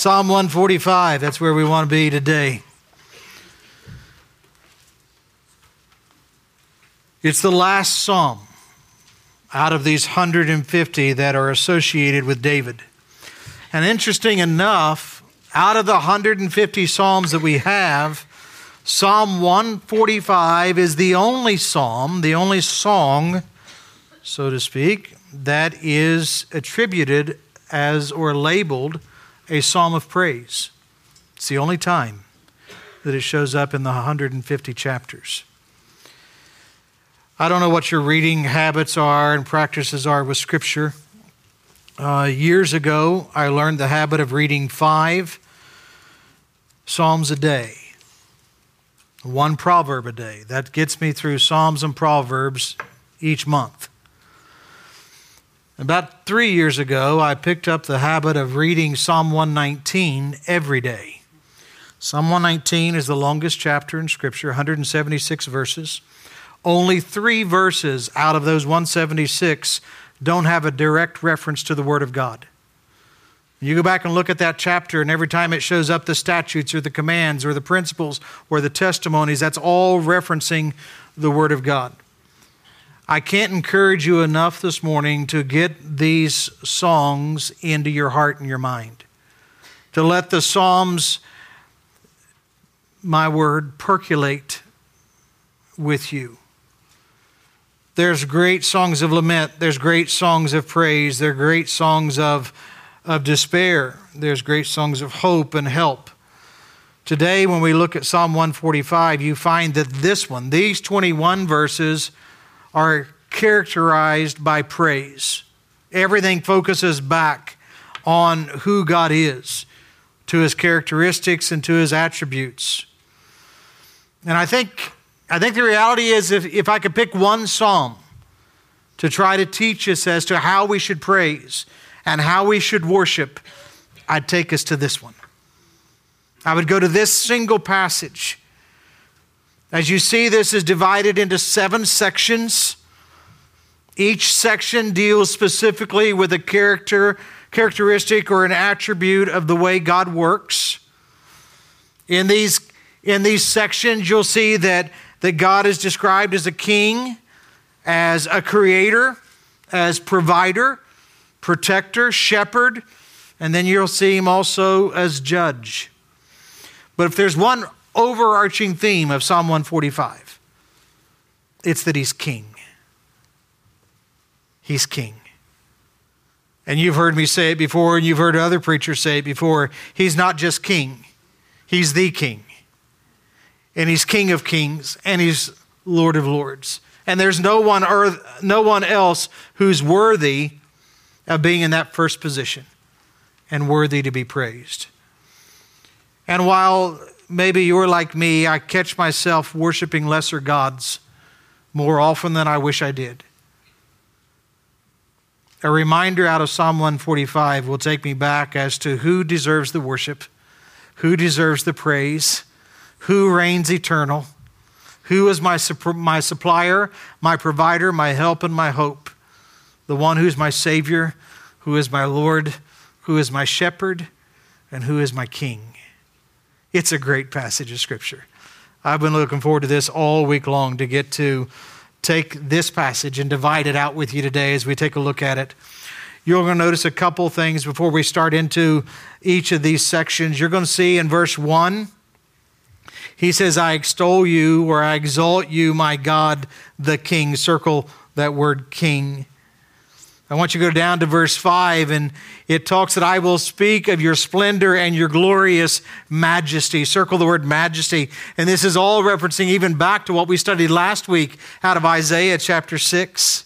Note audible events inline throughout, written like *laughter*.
Psalm 145, that's where we want to be today. It's the last psalm out of these 150 that are associated with David. And interesting enough, out of the 150 psalms that we have, Psalm 145 is the only psalm, the only song, so to speak, that is attributed as or labeled a psalm of praise. It's the only time that it shows up in the 150 chapters. I don't know what your reading habits are and practices are with Scripture. Uh, years ago, I learned the habit of reading five Psalms a day, one proverb a day. That gets me through Psalms and Proverbs each month. About three years ago, I picked up the habit of reading Psalm 119 every day. Psalm 119 is the longest chapter in Scripture, 176 verses. Only three verses out of those 176 don't have a direct reference to the Word of God. You go back and look at that chapter, and every time it shows up the statutes or the commands or the principles or the testimonies, that's all referencing the Word of God. I can't encourage you enough this morning to get these songs into your heart and your mind, to let the Psalms, my word, percolate with you. There's great songs of lament. There's great songs of praise. There are great songs of, of despair. There's great songs of hope and help. Today, when we look at Psalm 145, you find that this one, these 21 verses, are characterized by praise. Everything focuses back on who God is, to his characteristics and to his attributes. And I think I think the reality is if, if I could pick one psalm to try to teach us as to how we should praise and how we should worship, I'd take us to this one. I would go to this single passage. As you see, this is divided into seven sections. Each section deals specifically with a character, characteristic or an attribute of the way God works. In these, in these sections, you'll see that that God is described as a king, as a creator, as provider, protector, shepherd, and then you'll see him also as judge. But if there's one overarching theme of Psalm 145, it's that he's king. He's king. And you've heard me say it before, and you've heard other preachers say it before. He's not just king, he's the king and he's King of Kings, and he's Lord of Lords. And there's no one, earth, no one else who's worthy of being in that first position and worthy to be praised. And while maybe you're like me, I catch myself worshiping lesser gods more often than I wish I did. A reminder out of Psalm 145 will take me back as to who deserves the worship, who deserves the praise, who reigns eternal, who is my, my supplier, my provider, my help, and my hope, the one who is my Savior, who is my Lord, who is my shepherd, and who is my King. It's a great passage of Scripture. I've been looking forward to this all week long to get to take this passage and divide it out with you today as we take a look at it. You're going to notice a couple things before we start into each of these sections. You're going to see in verse 1 he says, I extol you or I exalt you, my God, the King. Circle that word King. I want you to go down to verse 5, and it talks that I will speak of your splendor and your glorious majesty. Circle the word majesty. And this is all referencing even back to what we studied last week out of Isaiah chapter 6.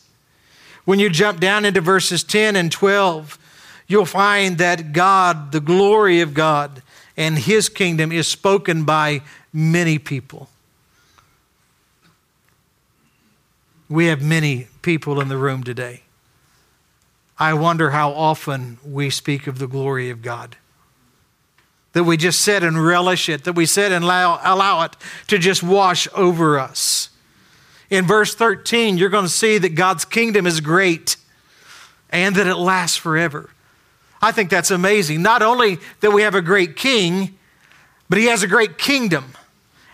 When you jump down into verses 10 and 12, you'll find that God, the glory of God, and his kingdom is spoken by many people. We have many people in the room today. I wonder how often we speak of the glory of God. That we just sit and relish it, that we sit and allow, allow it to just wash over us. In verse 13, you're going to see that God's kingdom is great and that it lasts forever. I think that's amazing. Not only that we have a great king, but he has a great kingdom,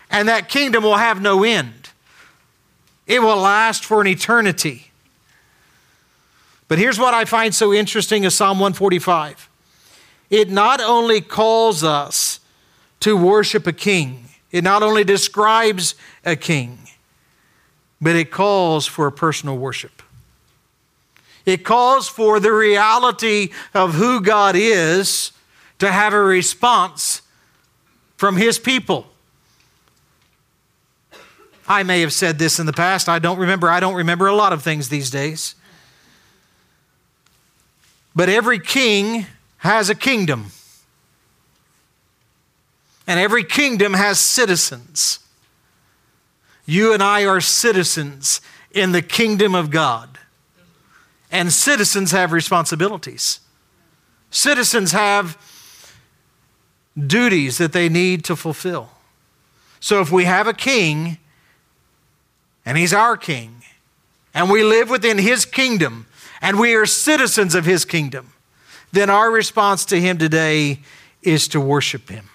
and that kingdom will have no end. It will last for an eternity. But here's what I find so interesting is Psalm 145. It not only calls us to worship a king, it not only describes a king, but it calls for personal worship. It calls for the reality of who God is to have a response from His people. I may have said this in the past. I don't remember. I don't remember a lot of things these days. But every king has a kingdom, and every kingdom has citizens. You and I are citizens in the kingdom of God. And citizens have responsibilities. Citizens have duties that they need to fulfill. So if we have a king, and he's our king, and we live within his kingdom, and we are citizens of his kingdom, then our response to him today is to worship him.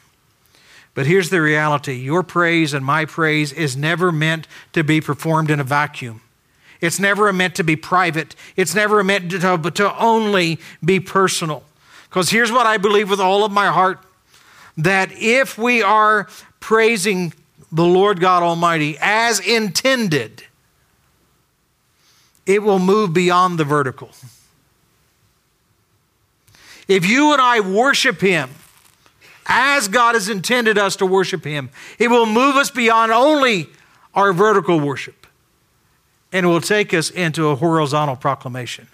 But here's the reality your praise and my praise is never meant to be performed in a vacuum. It's never meant to be private. It's never meant to, to only be personal. Because here's what I believe with all of my heart that if we are praising the Lord God Almighty as intended, it will move beyond the vertical. If you and I worship Him as God has intended us to worship Him, it will move us beyond only our vertical worship and it will take us into a horizontal proclamation.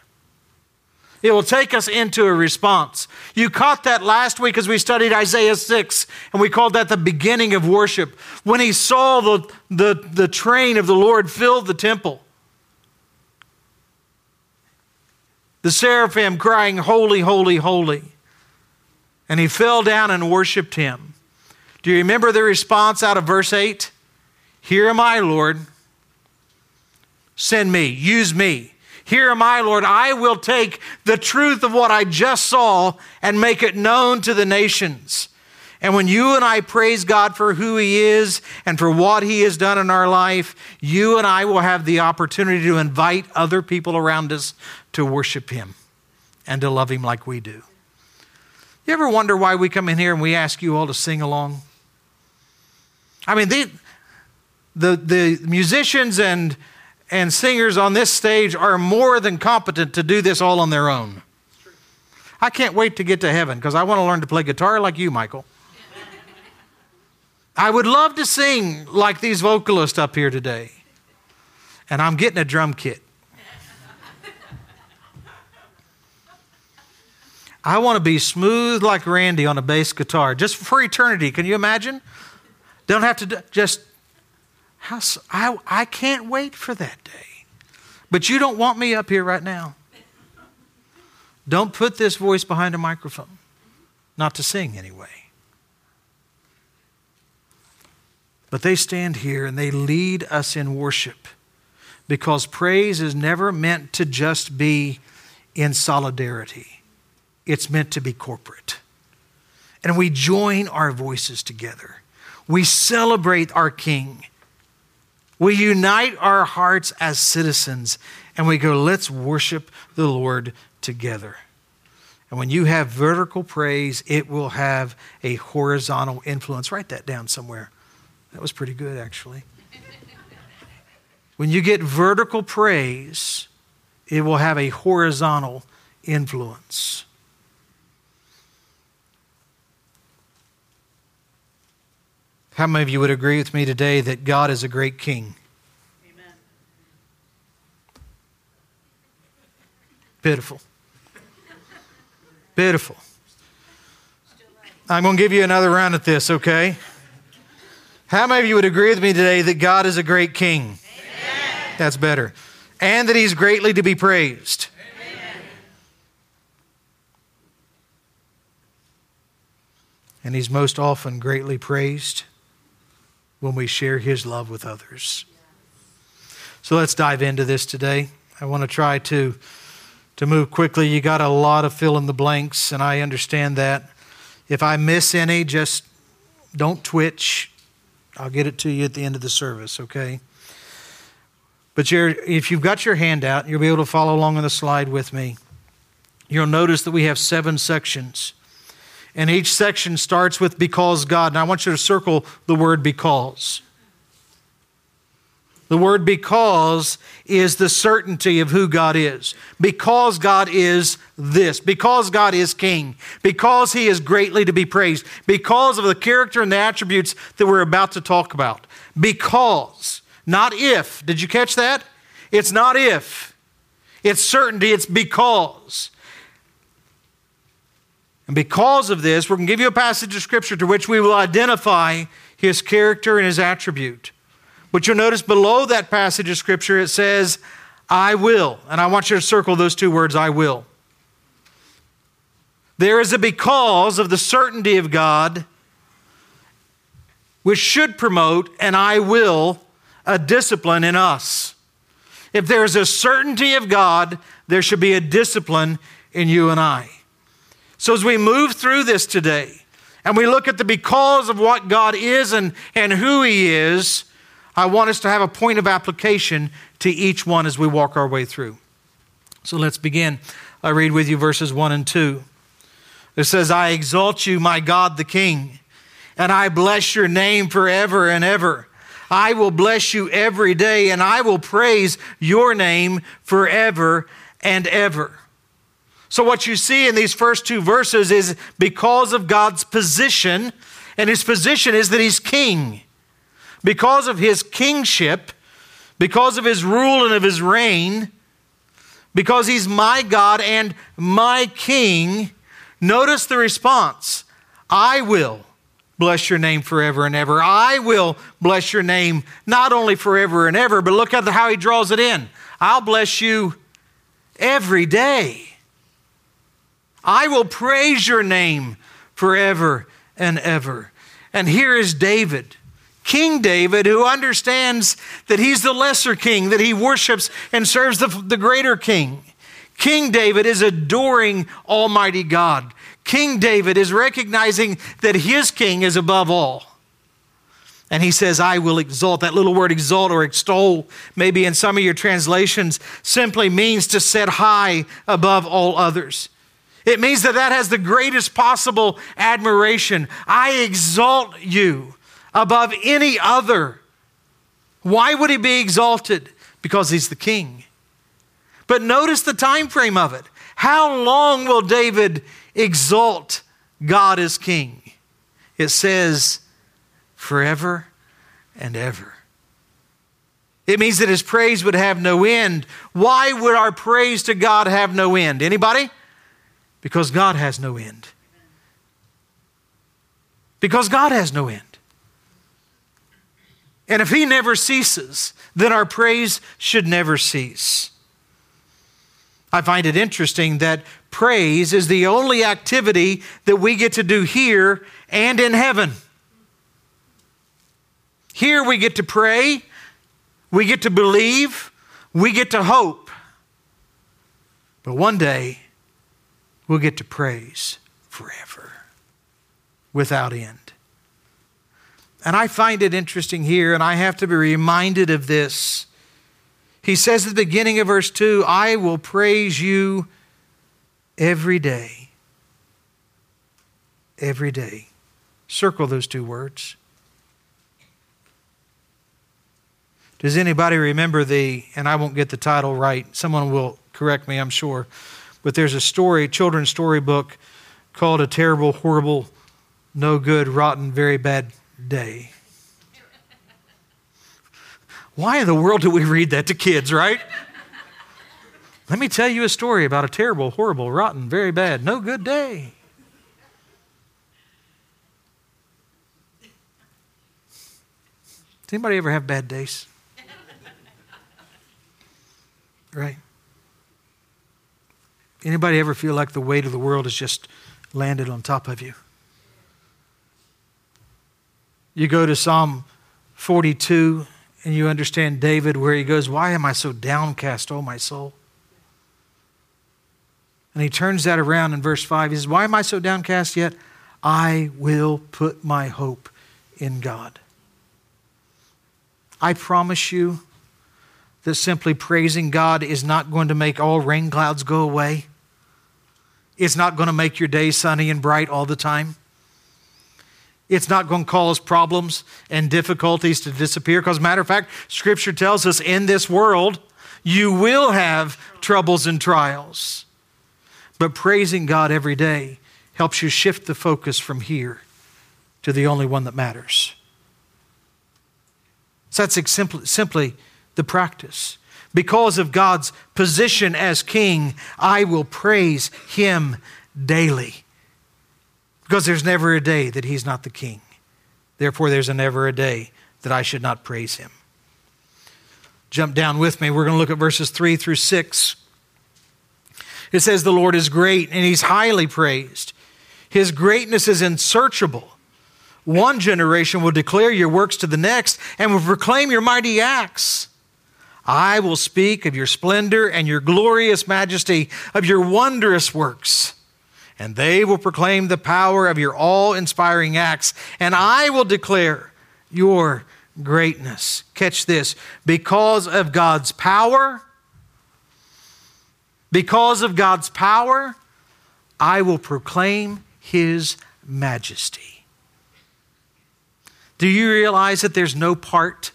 It will take us into a response. You caught that last week as we studied Isaiah 6, and we called that the beginning of worship. When he saw the, the, the train of the Lord fill the temple, the seraphim crying, Holy, holy, holy. And he fell down and worshiped him. Do you remember the response out of verse 8? Here am I, Lord. Send me, use me. Here am I, Lord. I will take the truth of what I just saw and make it known to the nations. And when you and I praise God for who He is and for what He has done in our life, you and I will have the opportunity to invite other people around us to worship Him and to love Him like we do. You ever wonder why we come in here and we ask you all to sing along? I mean, the, the, the musicians and, and singers on this stage are more than competent to do this all on their own. I can't wait to get to heaven because I want to learn to play guitar like you, Michael. I would love to sing like these vocalists up here today. And I'm getting a drum kit. I want to be smooth like Randy on a bass guitar, just for eternity. Can you imagine? Don't have to do, just. How, I, I can't wait for that day. But you don't want me up here right now. Don't put this voice behind a microphone. Not to sing, anyway. But they stand here and they lead us in worship because praise is never meant to just be in solidarity, it's meant to be corporate. And we join our voices together. We celebrate our King. We unite our hearts as citizens and we go, let's worship the Lord together. And when you have vertical praise, it will have a horizontal influence. Write that down somewhere. That was pretty good, actually. when you get vertical praise, it will have a horizontal influence. How many of you would agree with me today that God is a great king? Amen. Pitiful. Pitiful. I'm going to give you another round at this, okay? How many of you would agree with me today that God is a great king? Amen. That's better. And that he's greatly to be praised. Amen. And he's most often greatly praised when we share his love with others. So let's dive into this today. I want to try to to move quickly. You got a lot of fill in the blanks, and I understand that. If I miss any, just don't twitch. I'll get it to you at the end of the service, okay? But if you've got your hand out, you'll be able to follow along on the slide with me. You'll notice that we have seven sections. And each section starts with because God. And I want you to circle the word because. The word because is the certainty of who God is. Because God is this. Because God is king. Because he is greatly to be praised. Because of the character and the attributes that we're about to talk about. Because, not if. Did you catch that? It's not if. It's certainty. It's because. And because of this, we're going to give you a passage of scripture to which we will identify his character and his attribute. But you'll notice below that passage of Scripture it says, I will. And I want you to circle those two words, I will. There is a because of the certainty of God, which should promote an I will, a discipline in us. If there is a certainty of God, there should be a discipline in you and I. So as we move through this today, and we look at the because of what God is and, and who He is, I want us to have a point of application to each one as we walk our way through. So let's begin. I read with you verses 1 and 2. It says, I exalt you, my God the King, and I bless your name forever and ever. I will bless you every day, and I will praise your name forever and ever. So, what you see in these first two verses is because of God's position, and his position is that he's king because of his kingship, because of his rule and of his reign, because he's my God and my king, notice the response I will bless your name forever and ever. I will bless your name not only forever and ever, but look at how he draws it in. I'll bless you every day. I will praise your name forever and ever. And here is David King David, who understands that he's the lesser king, that he worships and serves the, the greater king. King David is adoring Almighty God. King David is recognizing that his king is above all. And he says, I will exalt. That little word exalt or extol, maybe in some of your translations, simply means to set high above all others. It means that that has the greatest possible admiration. I exalt you above any other. Why would he be exalted? Because he's the king. But notice the time frame of it. How long will David exalt God as king? It says forever and ever. It means that his praise would have no end. Why would our praise to God have no end? Anybody? Because God has no end. Because God has no end. And if He never ceases, then our praise should never cease. I find it interesting that praise is the only activity that we get to do here and in heaven. Here we get to pray, we get to believe, we get to hope. But one day, we'll get to praise forever without end. And I find it interesting here, and I have to be reminded of this. He says at the beginning of verse 2 I will praise you every day. Every day. Circle those two words. Does anybody remember the, and I won't get the title right, someone will correct me, I'm sure, but there's a story, a children's storybook called A Terrible, Horrible, No Good, Rotten, Very Bad day. Why in the world do we read that to kids, right? Let me tell you a story about a terrible, horrible, rotten, very bad, no good day. Does anybody ever have bad days? Right? Anybody ever feel like the weight of the world has just landed on top of you? You go to Psalm 42 and you understand David where he goes, Why am I so downcast, oh my soul? And he turns that around in verse 5. He says, Why am I so downcast yet? I will put my hope in God. I promise you that simply praising God is not going to make all rain clouds go away. It's not going to make your day sunny and bright all the time. It's not going to cause problems and difficulties to disappear. Because, matter of fact, Scripture tells us in this world, you will have troubles and trials. But praising God every day helps you shift the focus from here to the only one that matters. So that's simply, simply the practice. Because of God's position as king, I will praise him daily. Because there's never a day that he's not the king. Therefore, there's a never a day that I should not praise him. Jump down with me. We're going to look at verses 3 through 6. It says, The Lord is great and he's highly praised. His greatness is unsearchable. One generation will declare your works to the next and will proclaim your mighty acts. I will speak of your splendor and your glorious majesty, of your wondrous works. And they will proclaim the power of your all inspiring acts. And I will declare your greatness. Catch this. Because of God's power, because of God's power, I will proclaim his majesty. Do you realize that there's no part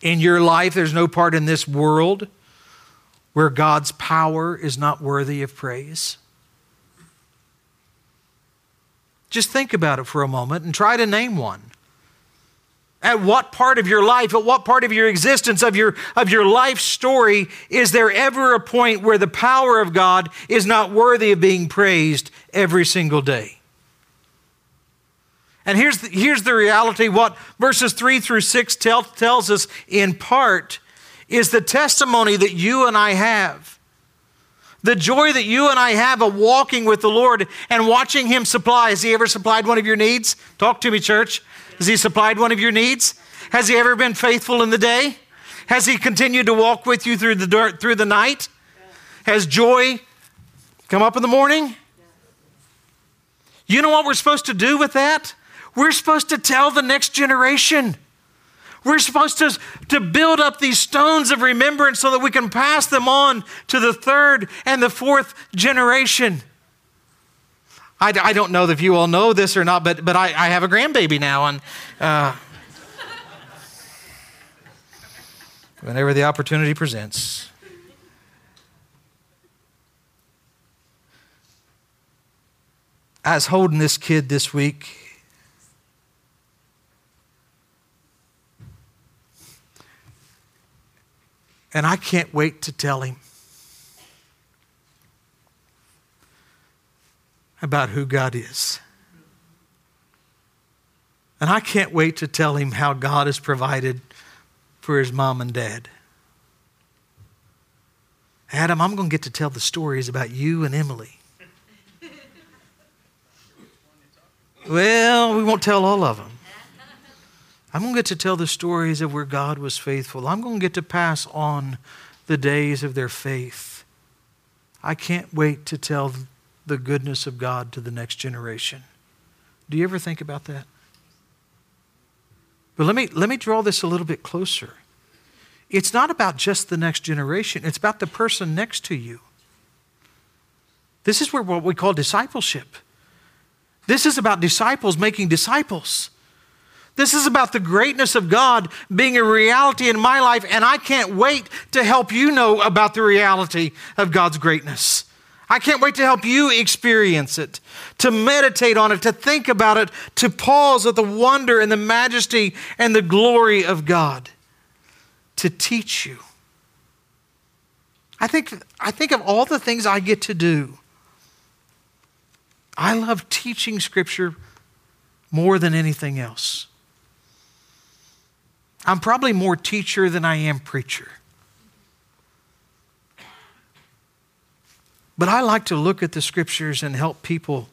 in your life, there's no part in this world where God's power is not worthy of praise? Just think about it for a moment and try to name one. At what part of your life, at what part of your existence, of your, of your life story, is there ever a point where the power of God is not worthy of being praised every single day? And here's the, here's the reality what verses 3 through 6 tell, tells us in part is the testimony that you and I have. The joy that you and I have of walking with the Lord and watching Him supply. Has He ever supplied one of your needs? Talk to me, church. Has He supplied one of your needs? Has He ever been faithful in the day? Has He continued to walk with you through the, dirt, through the night? Has joy come up in the morning? You know what we're supposed to do with that? We're supposed to tell the next generation. We're supposed to, to build up these stones of remembrance so that we can pass them on to the third and the fourth generation. I, I don't know if you all know this or not, but, but I, I have a grandbaby now. And uh, whenever the opportunity presents, I was holding this kid this week And I can't wait to tell him about who God is. And I can't wait to tell him how God has provided for his mom and dad. Adam, I'm going to get to tell the stories about you and Emily. Well, we won't tell all of them. I'm going to get to tell the stories of where God was faithful. I'm going to get to pass on the days of their faith. I can't wait to tell the goodness of God to the next generation. Do you ever think about that? But let me, let me draw this a little bit closer. It's not about just the next generation, it's about the person next to you. This is where what we call discipleship. This is about disciples making disciples. This is about the greatness of God being a reality in my life, and I can't wait to help you know about the reality of God's greatness. I can't wait to help you experience it, to meditate on it, to think about it, to pause at the wonder and the majesty and the glory of God, to teach you. I think, I think of all the things I get to do. I love teaching Scripture more than anything else. I'm probably more teacher than I am preacher. But I like to look at the scriptures and help people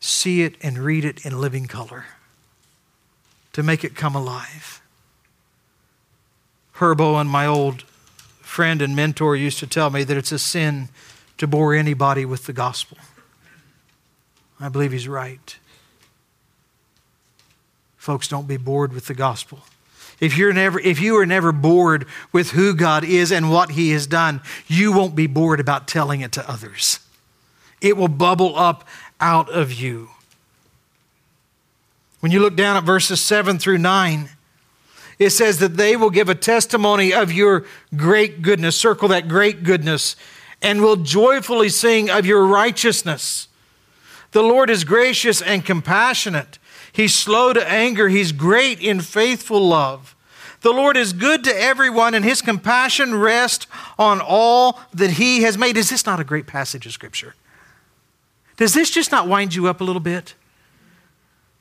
see it and read it in living color to make it come alive. Herbo and my old friend and mentor used to tell me that it's a sin to bore anybody with the gospel. I believe he's right. Folks, don't be bored with the gospel. If you're never if you are never bored with who God is and what he has done, you won't be bored about telling it to others. It will bubble up out of you. When you look down at verses 7 through 9, it says that they will give a testimony of your great goodness. Circle that great goodness. And will joyfully sing of your righteousness. The Lord is gracious and compassionate. He's slow to anger. He's great in faithful love. The Lord is good to everyone, and his compassion rests on all that he has made. Is this not a great passage of Scripture? Does this just not wind you up a little bit?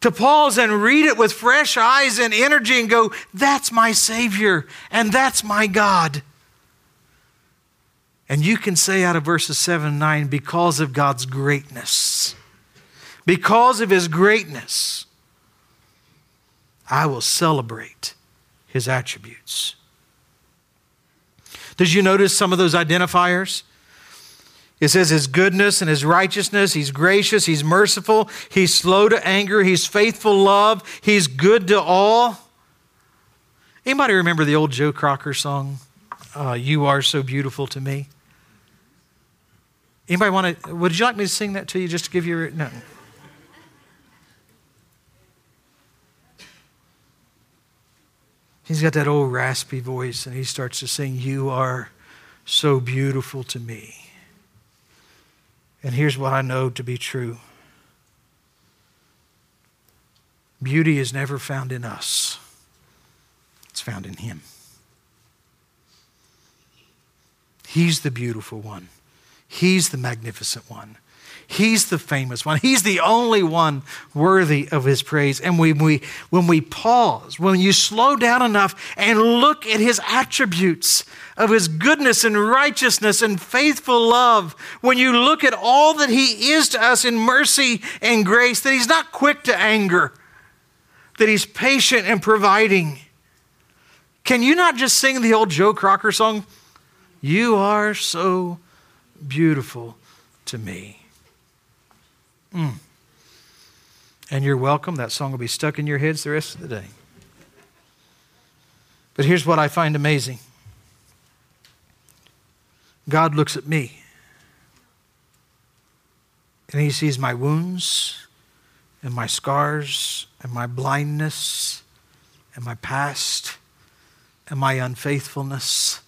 To pause and read it with fresh eyes and energy and go, that's my Savior and that's my God. And you can say out of verses 7 and 9, because of God's greatness, because of His greatness, I will celebrate His attributes. Did you notice some of those identifiers? It says his goodness and his righteousness. He's gracious. He's merciful. He's slow to anger. He's faithful love. He's good to all. Anybody remember the old Joe Cocker song, uh, You Are So Beautiful to Me? Anybody want to, would you like me to sing that to you just to give you, no. He's got that old raspy voice and he starts to sing, You are so beautiful to me. And here's what I know to be true beauty is never found in us, it's found in Him. He's the beautiful one, He's the magnificent one. He's the famous one. He's the only one worthy of his praise. And when we, when we pause, when you slow down enough and look at his attributes of his goodness and righteousness and faithful love, when you look at all that he is to us in mercy and grace, that he's not quick to anger, that he's patient and providing. Can you not just sing the old Joe Cocker song? You are so beautiful to me. Mm. And you're welcome. That song will be stuck in your heads the rest of the day. But here's what I find amazing God looks at me and he sees my wounds and my scars and my blindness and my past and my unfaithfulness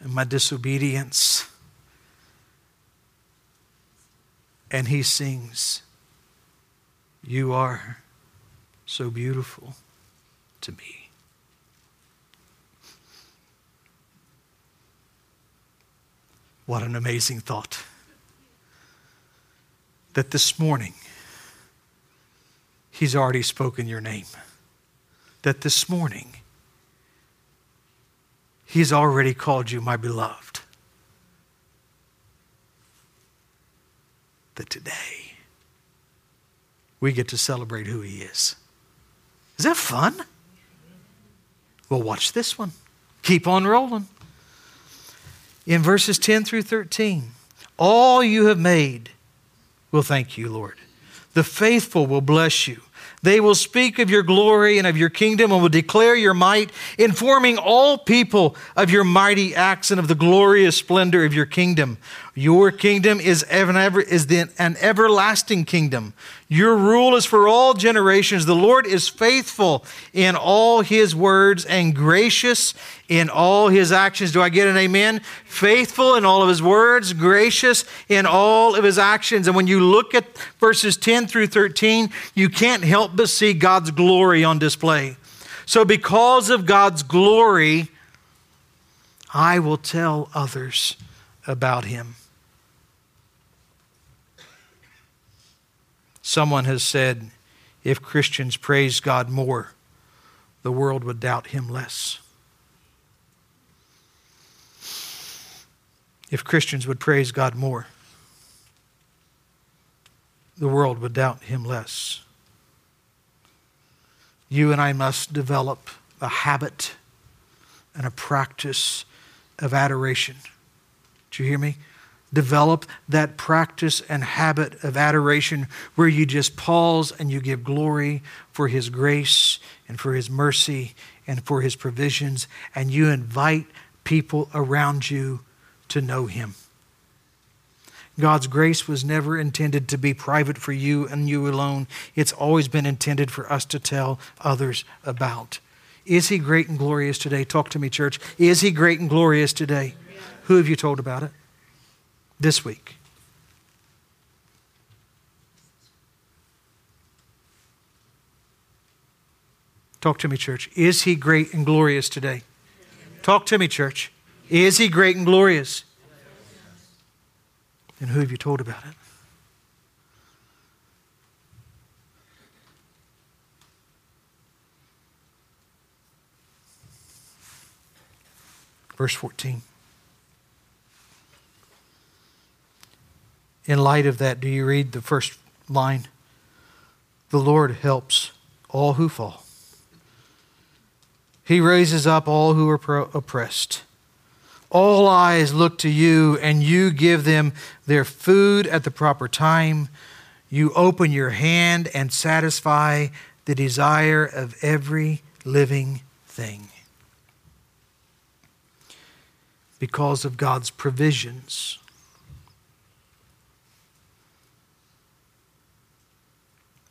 and my disobedience. And he sings, You are so beautiful to me. What an amazing thought. That this morning, He's already spoken your name. That this morning, He's already called you my beloved. That today we get to celebrate who He is. Is that fun? Well, watch this one. Keep on rolling. In verses 10 through 13, all you have made will thank you, Lord. The faithful will bless you. They will speak of your glory and of your kingdom and will declare your might, informing all people of your mighty acts and of the glorious splendor of your kingdom. Your kingdom is, ever, ever, is the, an everlasting kingdom. Your rule is for all generations. The Lord is faithful in all his words and gracious in all his actions. Do I get an amen? Faithful in all of his words, gracious in all of his actions. And when you look at verses 10 through 13, you can't help but see God's glory on display. So, because of God's glory, I will tell others about him. Someone has said if Christians praise God more, the world would doubt him less. If Christians would praise God more, the world would doubt him less. You and I must develop a habit and a practice of adoration. Do you hear me? Develop that practice and habit of adoration where you just pause and you give glory for His grace and for His mercy and for His provisions, and you invite people around you to know Him. God's grace was never intended to be private for you and you alone. It's always been intended for us to tell others about. Is He great and glorious today? Talk to me, church. Is He great and glorious today? Who have you told about it? This week. Talk to me, church. Is he great and glorious today? Talk to me, church. Is he great and glorious? And who have you told about it? Verse 14. In light of that, do you read the first line? The Lord helps all who fall. He raises up all who are oppressed. All eyes look to you, and you give them their food at the proper time. You open your hand and satisfy the desire of every living thing. Because of God's provisions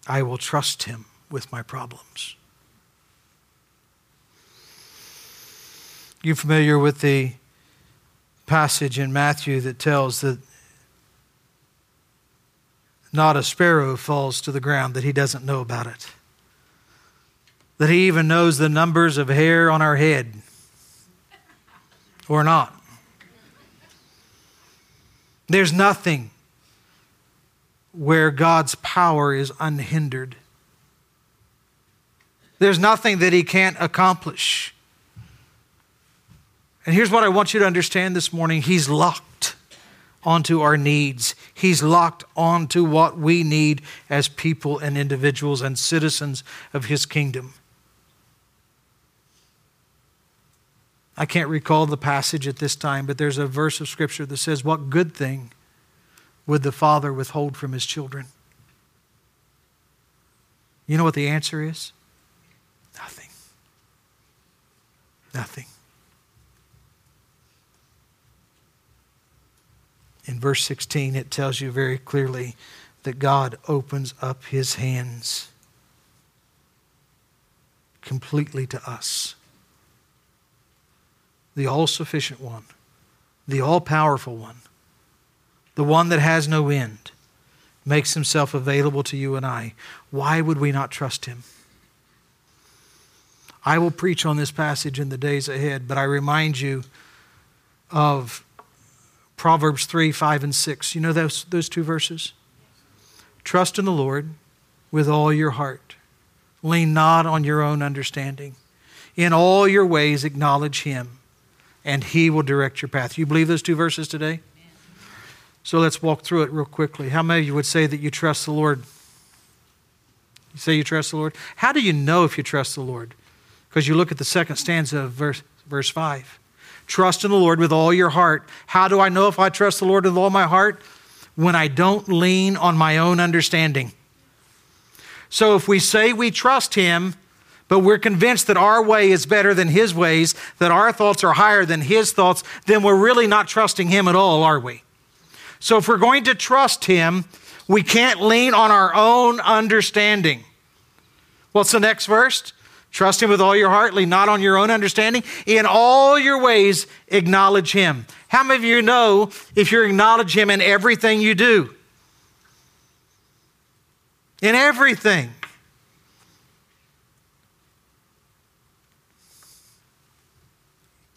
I will trust him with my problems. You familiar with the passage in Matthew that tells that not a sparrow falls to the ground that he doesn't know about it. That he even knows the numbers of hair on our head or not. There's nothing where God's power is unhindered. There's nothing that He can't accomplish. And here's what I want you to understand this morning He's locked onto our needs, He's locked onto what we need as people and individuals and citizens of His kingdom. I can't recall the passage at this time, but there's a verse of Scripture that says, What good thing would the Father withhold from his children? You know what the answer is? Nothing. Nothing. In verse 16, it tells you very clearly that God opens up his hands completely to us. The all sufficient one, the all powerful one, the one that has no end, makes himself available to you and I. Why would we not trust him? I will preach on this passage in the days ahead, but I remind you of Proverbs 3, 5, and 6. You know those, those two verses? Trust in the Lord with all your heart. Lean not on your own understanding. In all your ways, acknowledge Him, and He will direct your path. You believe those two verses today? So let's walk through it real quickly. How many of you would say that you trust the Lord? You say you trust the Lord? How do you know if you trust the Lord? Because you look at the second stanza of verse, verse 5. Trust in the Lord with all your heart. How do I know if I trust the Lord with all my heart? When I don't lean on my own understanding. So if we say we trust Him, but we're convinced that our way is better than His ways, that our thoughts are higher than His thoughts, then we're really not trusting Him at all, are we? So if we're going to trust Him, we can't lean on our own understanding. What's the next verse? Trust Him with all your heart, lean not on your own understanding. In all your ways, acknowledge Him. How many of you know if you acknowledge Him in everything you do? In everything.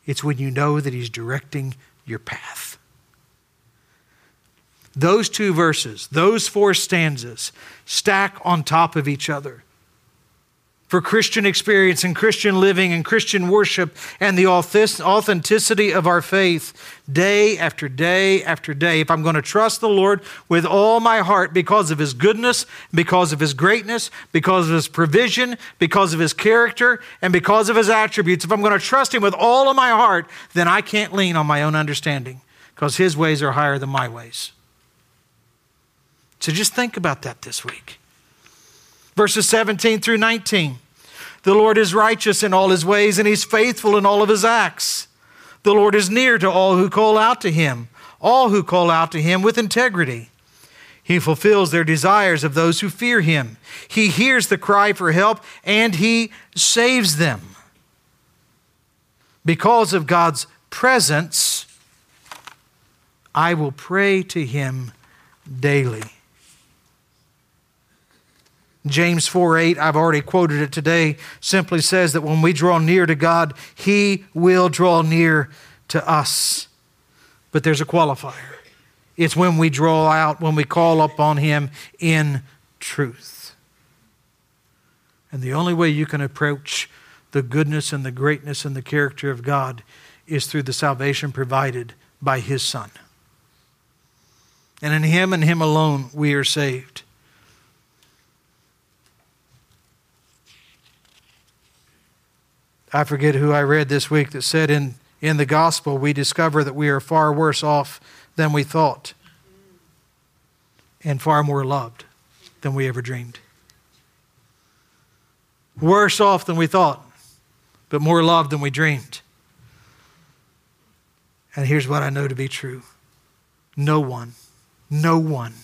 It's when you know that He's directing your path. Those two verses, those four stanzas, stack on top of each other. for Christian experience and Christian living and Christian worship and the authenticity of our faith day after day after day. If I'm going to trust the Lord with all my heart because of His goodness, because of His greatness, because of His provision, because of His character, and because of His attributes, if I'm going to trust Him with all of my heart, then I can't lean on my own understanding because His ways are higher than my ways. So just think about that this week verses 17 through 19. The Lord is righteous in all his ways, and he's faithful in all of his acts. The Lord is near to all who call out to him, all who call out to him with integrity. He fulfills their desires of those who fear him. He hears the cry for help, and he saves them. Because of God's presence, I will pray to him daily. James 4 8, I've already quoted it today, simply says that when we draw near to God, He will draw near to us. But there's a qualifier. It's when we draw out, when we call upon Him in truth. And the only way you can approach the goodness and the greatness and the character of God is through the salvation provided by His Son. And in Him and Him alone we are saved. I forget who I read this week that said in, in the gospel, we discover that we are far worse off than we thought and far more loved than we ever dreamed. Worse off than we thought, but more loved than we dreamed. And here's what I know to be true no one, no one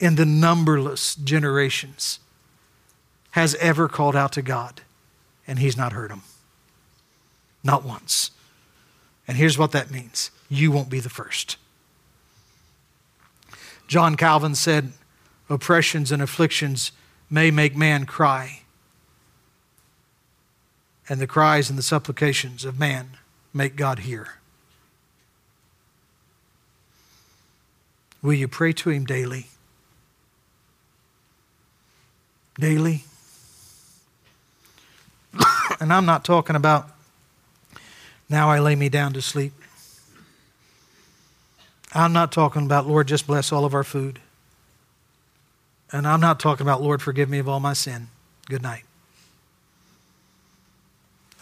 in the numberless generations has ever called out to God and he's not heard them. Not once. And here's what that means you won't be the first. John Calvin said, Oppressions and afflictions may make man cry, and the cries and the supplications of man make God hear. Will you pray to him daily? Daily? *coughs* and I'm not talking about now I lay me down to sleep. I'm not talking about, Lord, just bless all of our food. And I'm not talking about, Lord, forgive me of all my sin. Good night.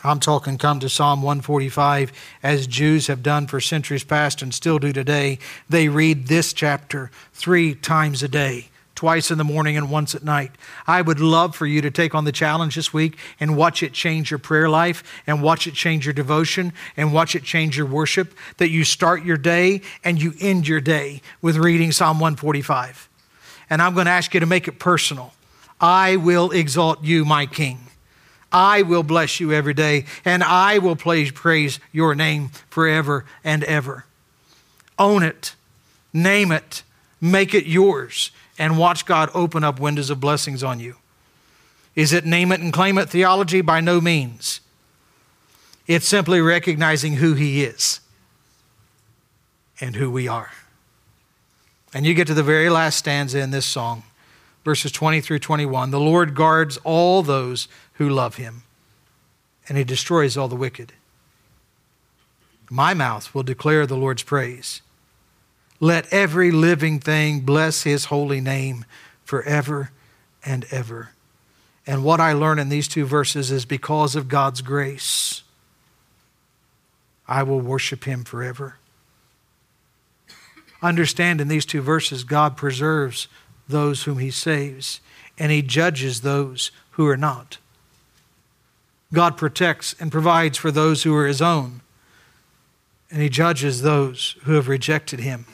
I'm talking, come to Psalm 145, as Jews have done for centuries past and still do today. They read this chapter three times a day twice in the morning and once at night. I would love for you to take on the challenge this week and watch it change your prayer life and watch it change your devotion and watch it change your worship. That you start your day and you end your day with reading Psalm 145. And I'm going to ask you to make it personal. I will exalt you, my King. I will bless you every day, and I will praise your name forever and ever. Own it, name it, make it yours and watch God open up windows of blessings on you. Is it name it and claim it theology? By no means. It's simply recognizing who He is and who we are. And you get to the very last stanza in this song, verses 20 through 21. The Lord guards all those who love Him, and He destroys all the wicked. My mouth will declare the Lord's praise. Let every living thing bless his holy name forever and ever. And what I learn in these two verses is because of God's grace, I will worship him forever. Understand in these two verses, God preserves those whom he saves, and he judges those who are not. God protects and provides for those who are his own, and he judges those who have rejected him.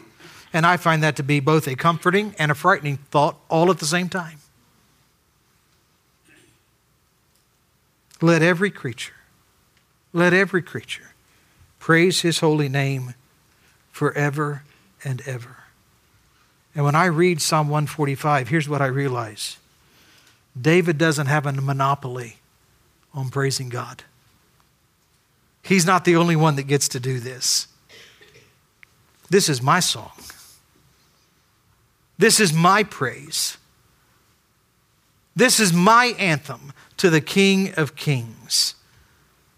And I find that to be both a comforting and a frightening thought all at the same time. Let every creature, let every creature praise his holy name forever and ever. And when I read Psalm 145, here's what I realize David doesn't have a monopoly on praising God. He's not the only one that gets to do this. This is my song. This is my praise. This is my anthem to the King of Kings.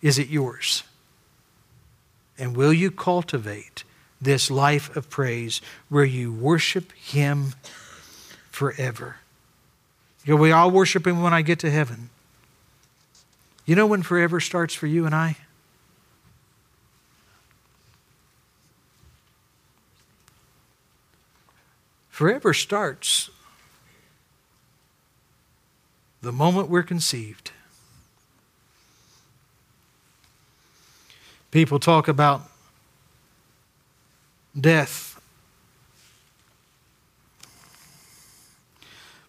Is it yours? And will you cultivate this life of praise where you worship Him forever? You know, we all worship Him when I get to heaven. You know when forever starts for you and I? Forever starts the moment we're conceived. People talk about death.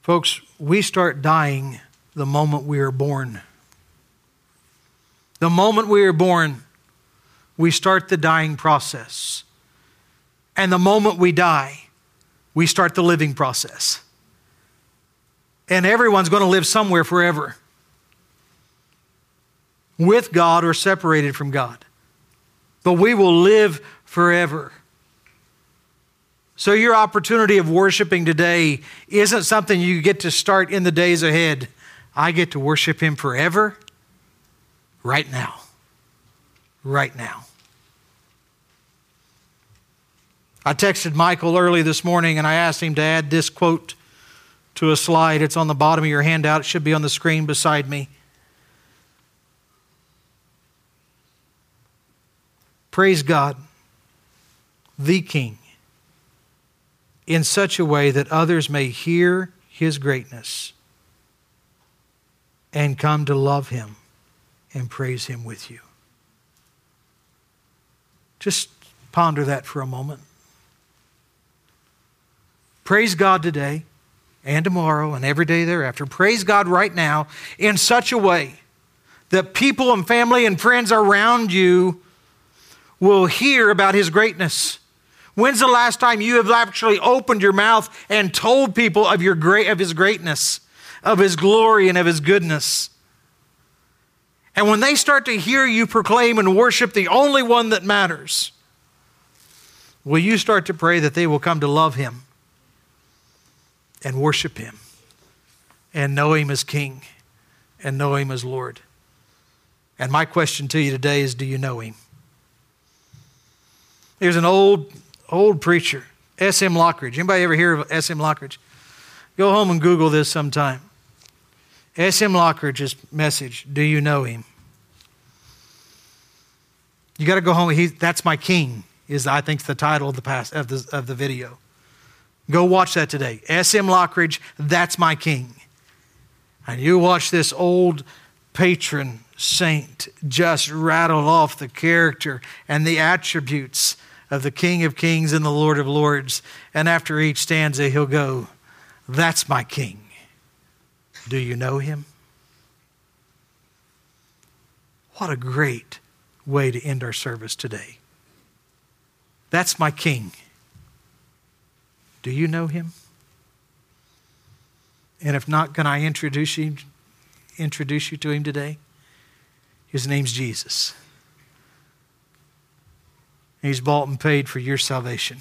Folks, we start dying the moment we are born. The moment we are born, we start the dying process. And the moment we die, we start the living process. And everyone's going to live somewhere forever with God or separated from God. But we will live forever. So, your opportunity of worshiping today isn't something you get to start in the days ahead. I get to worship Him forever, right now. Right now. I texted Michael early this morning and I asked him to add this quote to a slide. It's on the bottom of your handout, it should be on the screen beside me. Praise God, the King, in such a way that others may hear his greatness and come to love him and praise him with you. Just ponder that for a moment. Praise God today and tomorrow and every day thereafter. Praise God right now in such a way that people and family and friends around you will hear about His greatness. When's the last time you have actually opened your mouth and told people of, your great, of His greatness, of His glory, and of His goodness? And when they start to hear you proclaim and worship the only one that matters, will you start to pray that they will come to love Him? And worship Him and know Him as King and know Him as Lord. And my question to you today is do you know Him? There's an old, old preacher, S.M. Lockridge. Anybody ever hear of S.M. Lockridge? Go home and Google this sometime. S.M. Lockridge's message, Do you know him? You got to go home. He, That's my king, is I think the title of the, past, of the, of the video. Go watch that today. S.M. Lockridge, That's My King. And you watch this old patron saint just rattle off the character and the attributes of the King of Kings and the Lord of Lords. And after each stanza, he'll go, That's my King. Do you know him? What a great way to end our service today. That's my King. Do you know him? And if not, can I introduce you, introduce you to him today? His name's Jesus. He's bought and paid for your salvation.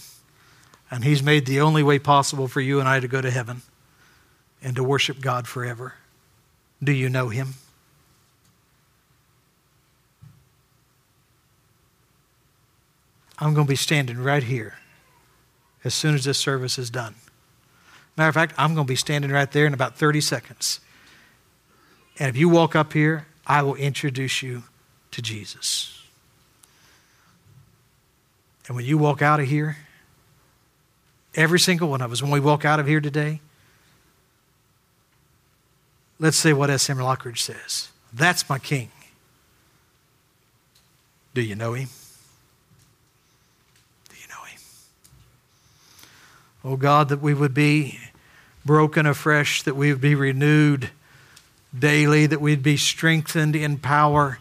And he's made the only way possible for you and I to go to heaven and to worship God forever. Do you know him? I'm going to be standing right here as soon as this service is done. Matter of fact, I'm going to be standing right there in about 30 seconds. And if you walk up here, I will introduce you to Jesus. And when you walk out of here, every single one of us, when we walk out of here today, let's say what S.M. Lockridge says That's my king. Do you know him? Oh God, that we would be broken afresh, that we would be renewed daily, that we'd be strengthened in power,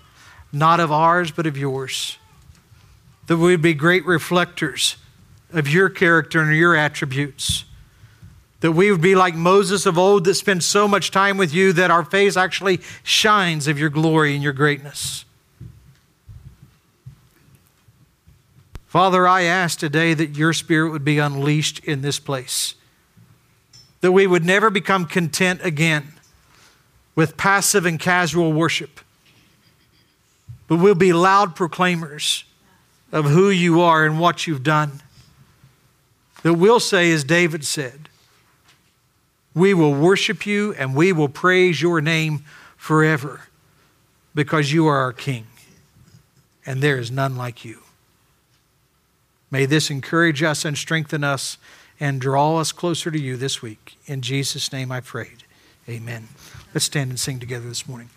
not of ours, but of yours. That we'd be great reflectors of your character and your attributes. That we would be like Moses of old that spent so much time with you that our face actually shines of your glory and your greatness. Father, I ask today that your spirit would be unleashed in this place, that we would never become content again with passive and casual worship, but we'll be loud proclaimers of who you are and what you've done. That we'll say, as David said, we will worship you and we will praise your name forever because you are our King and there is none like you. May this encourage us and strengthen us and draw us closer to you this week. In Jesus' name I prayed. Amen. Let's stand and sing together this morning.